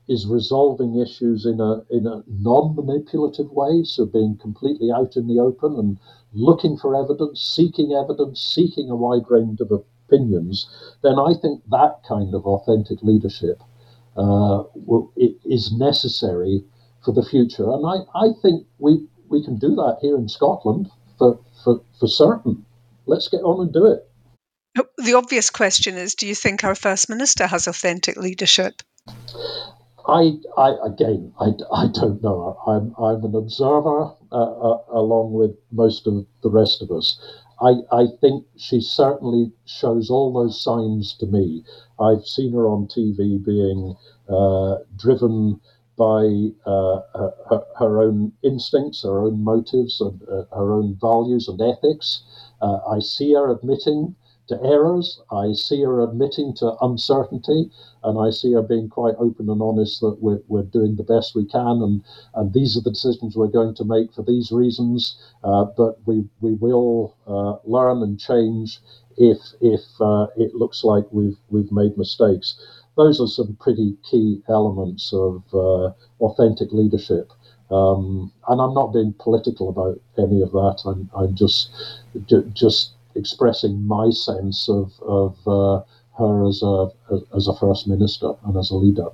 is resolving issues in a in a non-manipulative way, so being completely out in the open and looking for evidence, seeking evidence, seeking a wide range of opinions, then I think that kind of authentic leadership uh, is necessary for the future. And I, I think we, we can do that here in Scotland for, for, for certain. Let's get on and do it. The obvious question is do you think our First Minister has authentic leadership? I, I again, I, I don't know. I'm, I'm an observer uh, uh, along with most of the rest of us. I, I think she certainly shows all those signs to me. I've seen her on TV being uh, driven by uh, her, her, own instincts, her own motives, and uh, her own values and ethics. Uh, I see her admitting to errors. I see her admitting to uncertainty, and I see her being quite open and honest that we're, we're doing the best we can, and, and these are the decisions we're going to make for these reasons. Uh, but we we will uh, learn and change if if uh, it looks like we've we've made mistakes. Those are some pretty key elements of uh, authentic leadership. Um, and I'm not being political about any of that. I'm, I'm just just expressing my sense of, of uh, her as a as a first minister and as a leader.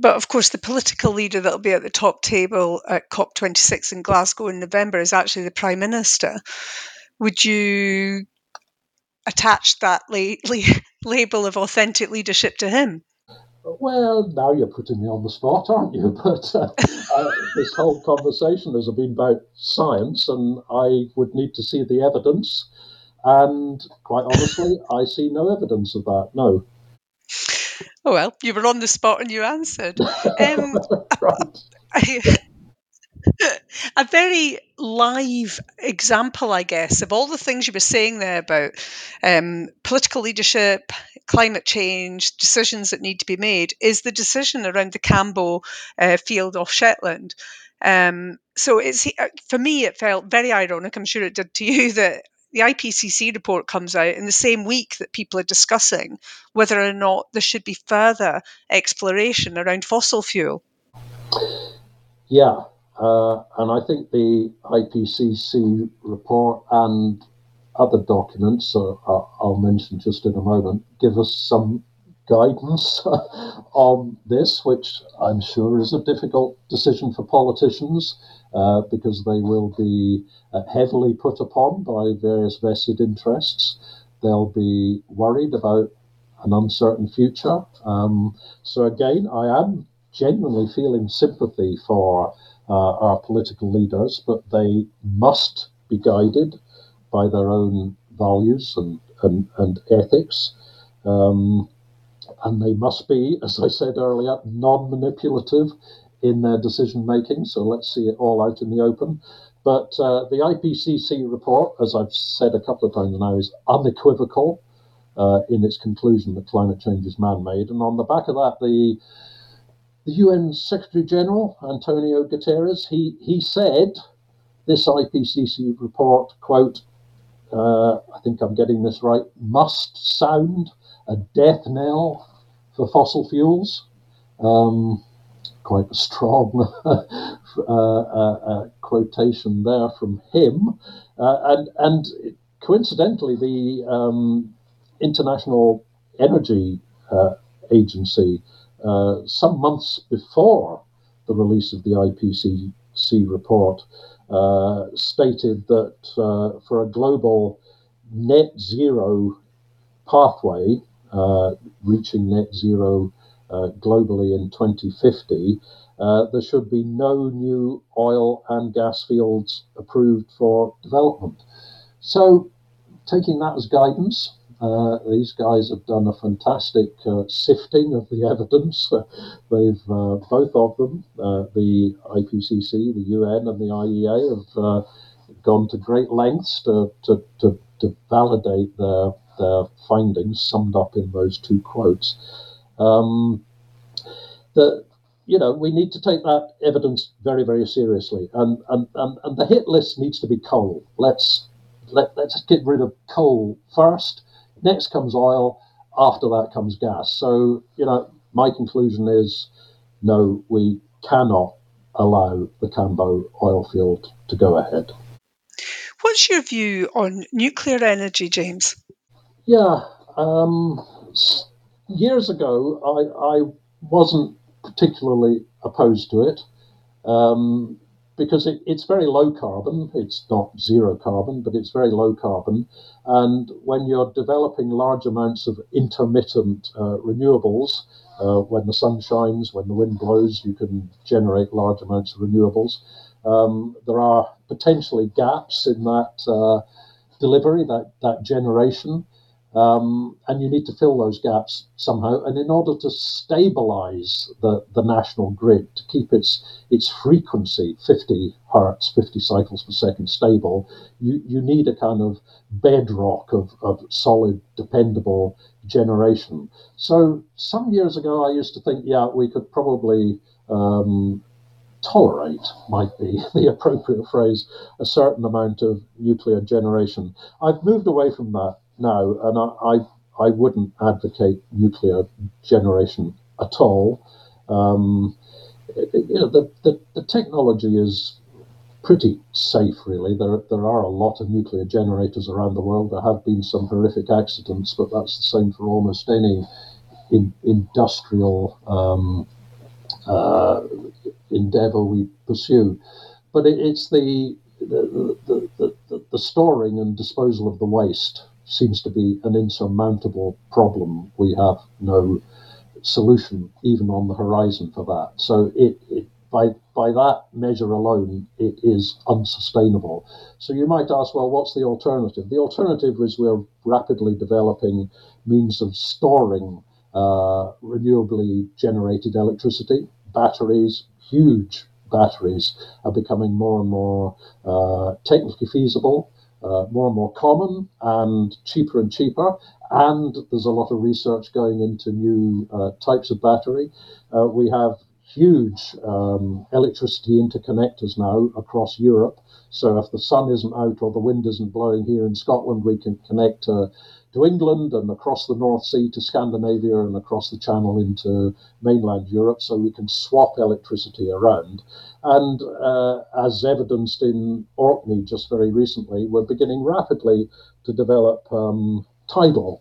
But of course, the political leader that'll be at the top table at COP26 in Glasgow in November is actually the prime minister. Would you attach that la- la- label of authentic leadership to him? Well, now you're putting me on the spot, aren't you? But uh, uh, this whole conversation has been about science, and I would need to see the evidence. And quite honestly, I see no evidence of that. No. Oh well, you were on the spot and you answered. Um, right. a very live example, I guess, of all the things you were saying there about um, political leadership, climate change, decisions that need to be made, is the decision around the Cambo uh, field off Shetland. Um, so it's uh, for me, it felt very ironic. I'm sure it did to you that the IPCC report comes out in the same week that people are discussing whether or not there should be further exploration around fossil fuel. Yeah, uh, and I think the IPCC report and other documents, uh, I'll mention just in a moment, give us some guidance on this, which I'm sure is a difficult decision for politicians uh, because they will be uh, heavily put upon by various vested interests. They'll be worried about an uncertain future. Um, so, again, I am genuinely feeling sympathy for our political leaders, but they must be guided by their own values and, and, and ethics. Um, and they must be, as I said earlier, non manipulative in their decision making. So let's see it all out in the open. But uh, the IPCC report, as I've said a couple of times now, is unequivocal uh, in its conclusion that climate change is man made. And on the back of that, the the UN Secretary General, Antonio Guterres, he, he said this IPCC report, quote, uh, I think I'm getting this right, must sound a death knell for fossil fuels. Um, quite a strong uh, uh, uh, quotation there from him. Uh, and, and coincidentally, the um, International Energy uh, Agency uh, some months before the release of the IPCC report, uh, stated that uh, for a global net zero pathway, uh, reaching net zero uh, globally in 2050, there should be no new oil and gas fields approved for development. So, taking that as guidance, uh, these guys have done a fantastic uh, sifting of the evidence. they've uh, both of them, uh, the IPCC, the UN, and the IEA, have uh, gone to great lengths to, to, to, to, validate their their findings, summed up in those two quotes. Um, the you know, we need to take that evidence very, very seriously. And, and, and, and the hit list needs to be coal. Let's, let, let's get rid of coal first next comes oil, after that comes gas. So, you know, my conclusion is no, we cannot allow the Cambo oil field to go ahead. What's your view on nuclear energy, James? Yeah, um, years ago, I, I wasn't particularly opposed to it um, because it, it's very low carbon. It's not zero carbon, but it's very low carbon. And when you're developing large amounts of intermittent uh, renewables, uh, when the sun shines, when the wind blows, you can generate large amounts of renewables. Um, there are potentially gaps in that uh, delivery, that, that generation. Um, and you need to fill those gaps somehow. And in order to stabilize the, the national grid, to keep its its frequency 50 hertz, 50 cycles per second stable, you, you need a kind of bedrock of, of solid, dependable generation. So some years ago, I used to think, yeah, we could probably um, tolerate, might be the appropriate phrase, a certain amount of nuclear generation. I've moved away from that now, and I, I, I wouldn't advocate nuclear generation at all. Um, you know, the, the, the technology is pretty safe, really. There, there are a lot of nuclear generators around the world. There have been some horrific accidents, but that's the same for almost any in, industrial um, uh, endeavor we pursue. But it, it's the the, the, the, the, storing and disposal of the waste seems to be an insurmountable problem. We have no solution even on the horizon for that. So it, it by by that measure alone, it is unsustainable. So you might ask, well, what's the alternative? The alternative is we're rapidly developing means of storing uh, renewably generated electricity. Batteries, huge batteries, are becoming more and more uh, technically feasible uh, more and more common and cheaper and cheaper. And there's a lot of research going into new uh, types of battery. Uh, we have huge um, electricity interconnectors now across Europe. So if the sun isn't out or the wind isn't blowing here in Scotland, we can connect to England and across the North Sea to Scandinavia and across the Channel into mainland Europe, so we can swap electricity around. And uh, as evidenced in Orkney just very recently, we're beginning rapidly to develop um, tidal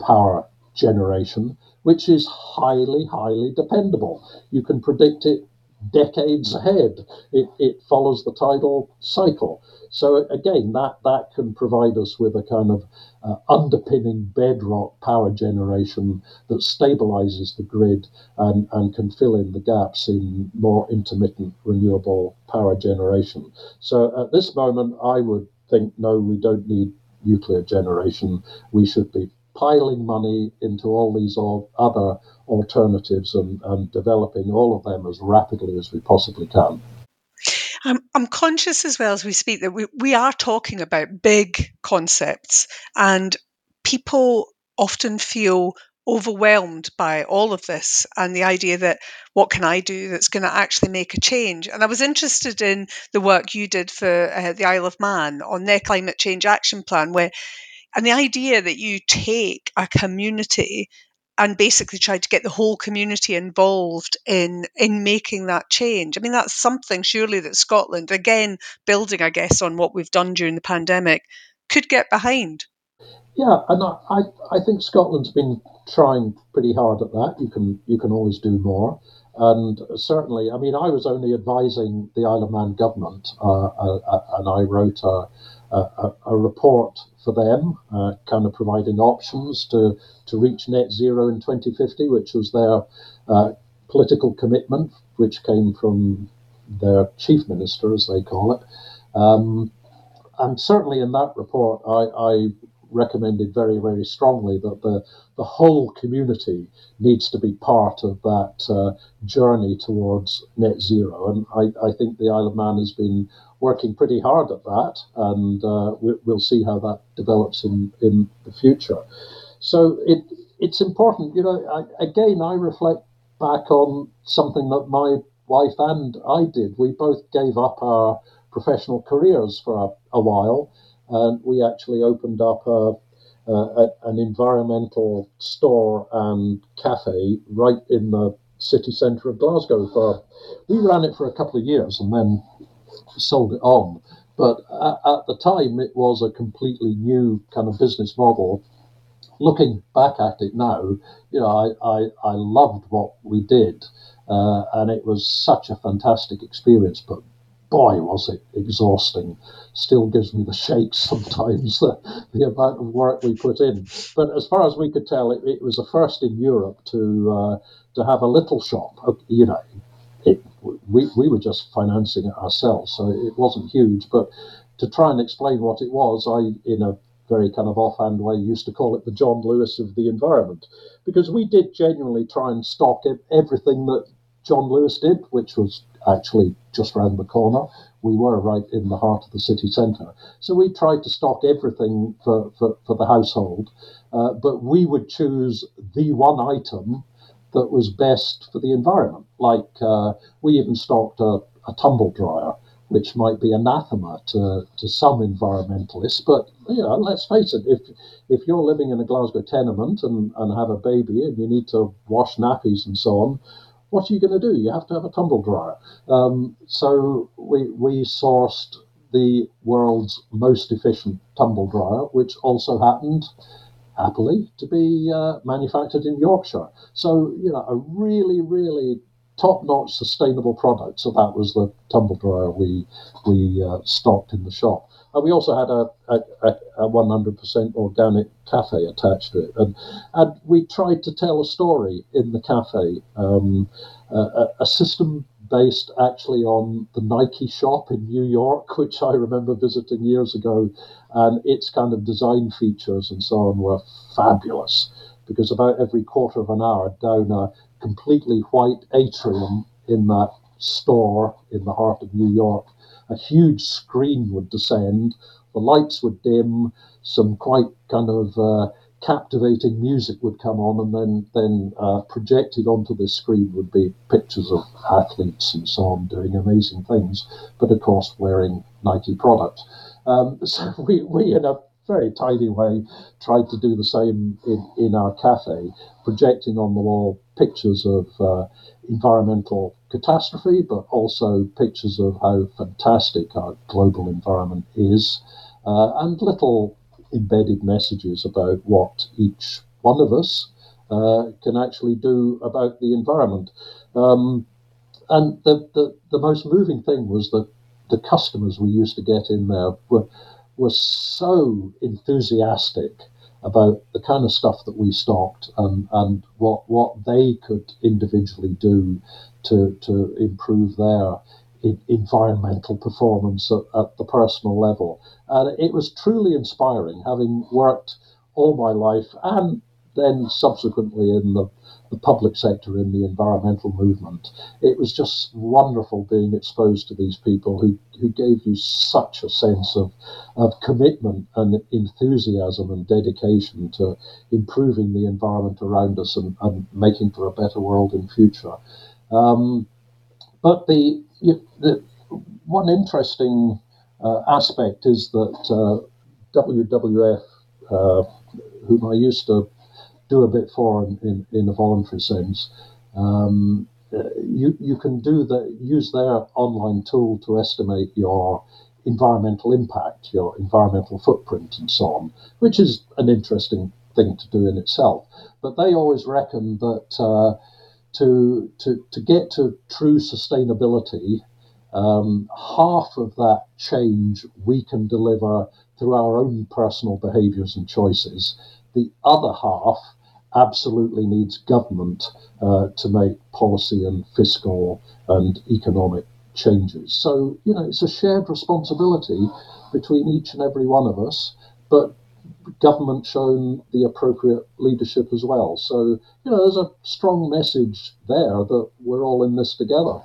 power generation, which is highly, highly dependable. You can predict it decades ahead. It, it follows the tidal cycle. So again, that, that can provide us with a kind of uh, underpinning bedrock power generation that stabilizes the grid and, and can fill in the gaps in more intermittent renewable power generation. So at this moment, I would think, no, we don't need nuclear generation. We should be piling money into all these other alternatives and, and developing all of them as rapidly as we possibly can. I'm, I'm conscious as well as we speak that we, we are talking about big concepts and people often feel overwhelmed by all of this and the idea that what can I do that's going to actually make a change. And I was interested in the work you did for uh, the Isle of Man on their climate change action plan, where and the idea that you take a community and basically try to get the whole community involved in in making that change. I mean, that's something surely that Scotland, again, building, I guess, on what we've done during the pandemic, could get behind. Yeah, and I, I think Scotland's been trying pretty hard at that. You can you can always do more. And certainly, I mean, I was only advising the Isle of Man government, uh, uh, uh and I wrote a, a, a report for them, uh, kind of providing options to, to reach net zero in 2050, which was their uh, political commitment, which came from their chief minister, as they call it. Um, and certainly in that report, I, I recommended very, very strongly that the, the whole community needs to be part of that uh, journey towards net zero. And I, I think the Isle of Man has been working pretty hard at that, and uh, we, will see how that develops in, in the future. So it it's important, you know. I, again, I reflect back on something that my wife and I did. We both gave up our professional careers for a, a while, and we actually opened up a, uh, an environmental store and cafe right in the city centre of Glasgow. For we ran it for a couple of years and then sold it on. But at the time, it was a completely new kind of business model. Looking back at it now, you know, I, I, I loved what we did, uh, and it was such a fantastic experience. But boy, was it exhausting. Still gives me the shakes sometimes, the, the amount of work we put in. But as far as we could tell, it, it was the first in Europe to uh, to have a little shop. You know, it, we, we were just financing it ourselves, so it wasn't huge. But to try and explain what it was, I, in a very kind of offhand way, used to call it the John Lewis of the environment, because we did genuinely try and stock everything that John Lewis did, which was actually just round the corner. We were right in the heart of the city centre. So we tried to stock everything for, for, for the household, uh, but we would choose the one item that was best for the environment. Like uh, we even stocked a, a, tumble dryer, which might be anathema to, to some environmentalists. But you know, let's face it, if if you're living in a Glasgow tenement and, and have a baby and you need to wash nappies and so on, what are you going to do? You have to have a tumble dryer. Um, so we we sourced the world's most efficient tumble dryer, which also happened happily, to be uh, manufactured in Yorkshire. So, you know, a really, really top-notch sustainable product. So that was the tumble dryer we we uh, stocked in the shop. And we also had a, a, a 100% organic cafe attached to it. And, and we tried to tell a story in the cafe, um, a, a system based actually on the Nike shop in New York, which I remember visiting years ago. And its kind of design features and so on were fabulous because about every quarter of an hour down a completely white atrium in that store in the heart of New York, a huge screen would descend, the lights would dim, some quite kind of uh, captivating music would come on, and then then uh, projected onto the screen would be pictures of athletes and so on doing amazing things, but of course wearing Nike products. Um, so we, we in a very tidy way tried to do the same in, in our cafe, projecting on the wall pictures of uh, environmental catastrophe, but also pictures of how fantastic our global environment is, uh, and little embedded messages about what each one of us uh, can actually do about the environment. Um, and the, the, the most moving thing was that the customers we used to get in there were, were so enthusiastic about the kind of stuff that we stocked and, and what, what they could individually do to, to improve their environmental performance at, at, the personal level. And it was truly inspiring, having worked all my life and then subsequently in the, the public sector in the environmental movement. It was just wonderful being exposed to these people who, who gave you such a sense of, of commitment and enthusiasm and dedication to improving the environment around us and, and making for a better world in future. Um, but the the, one interesting uh, aspect is that uh, WWF, uh, whom I used to do a bit for in, in, in a voluntary sense, um, uh, you, you can do the, use their online tool to estimate your environmental impact, your environmental footprint, and so on, which is an interesting thing to do in itself. But they always reckon that uh, to, to, to get to true sustainability, um, half of that change we can deliver through our own personal behaviours and choices. The other half absolutely needs government uh, to make policy and fiscal and economic changes. So, you know, it's a shared responsibility between each and every one of us, but government shown the appropriate leadership as well. So, you know, there's a strong message there that we're all in this together.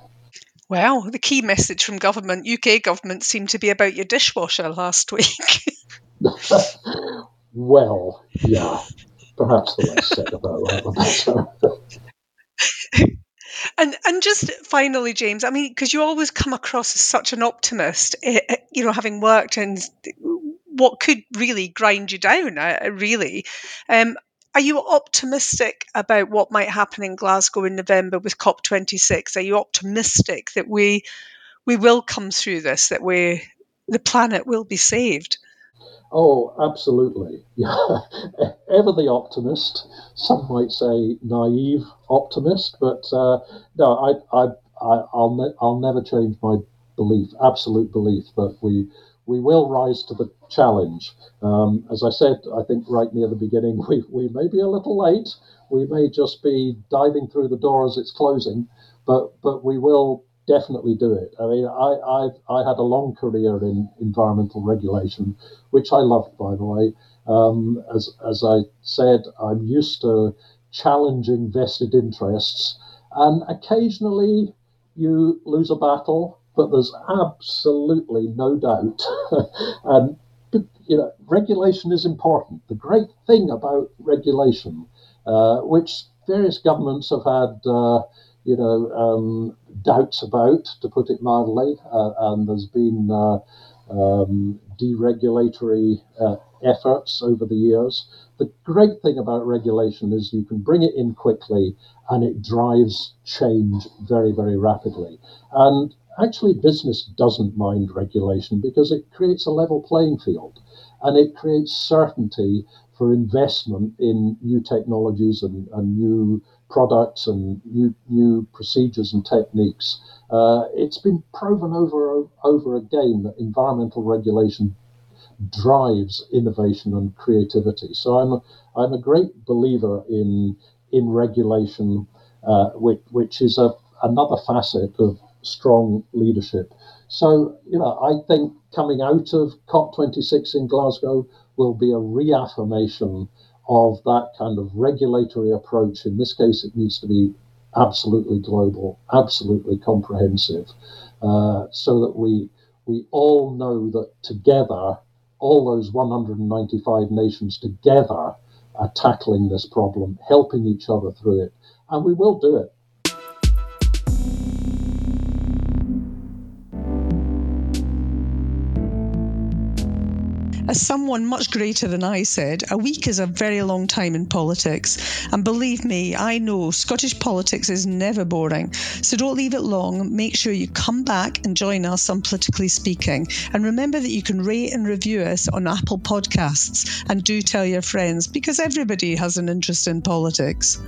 Well, the key message from government, UK government, seemed to be about your dishwasher last week. well, yeah, perhaps the less said about that. And and just finally, James, I mean, because you always come across as such an optimist, eh, eh, you know, having worked in what could really grind you down, uh, really. Um, are you optimistic about what might happen in Glasgow in November with COP26? Are you optimistic that we we will come through this, that we the planet will be saved? Oh, absolutely. Yeah. Ever the optimist. Some might say naive optimist, but uh, no, I, I, I, will ne- I'll never change my belief, absolute belief that we we will rise to the challenge. Um, as I said, I think right near the beginning, we, we may be a little late. We may just be diving through the door as it's closing, but but we will definitely do it. I mean, I I've, I had a long career in environmental regulation, which I loved, by the way. Um, as as I said, I'm used to challenging vested interests, and occasionally you lose a battle but there's absolutely no doubt. and you know, regulation is important. The great thing about regulation, uh, which various governments have had, uh, you know, um, doubts about, to put it mildly, uh, and there's been uh, um, deregulatory uh, efforts over the years. The great thing about regulation is you can bring it in quickly and it drives change very, very rapidly. And actually business doesn't mind regulation because it creates a level playing field and it creates certainty for investment in new technologies and, and new products and new, new procedures and techniques. Uh, it's been proven over over again that environmental regulation drives innovation and creativity. So I'm a, I'm a great believer in in regulation, uh, which, which is a, another facet of strong leadership. So, you know, I think coming out of COP26 in Glasgow will be a reaffirmation of that kind of regulatory approach. In this case, it needs to be absolutely global, absolutely comprehensive, uh, so that we we all know that together, all those 195 nations together are tackling this problem, helping each other through it, and we will do it. As someone much greater than I said, a week is a very long time in politics. And believe me, I know Scottish politics is never boring. So don't leave it long. Make sure you come back and join us on Politically Speaking. And remember that you can rate and review us on Apple Podcasts. And do tell your friends because everybody has an interest in politics.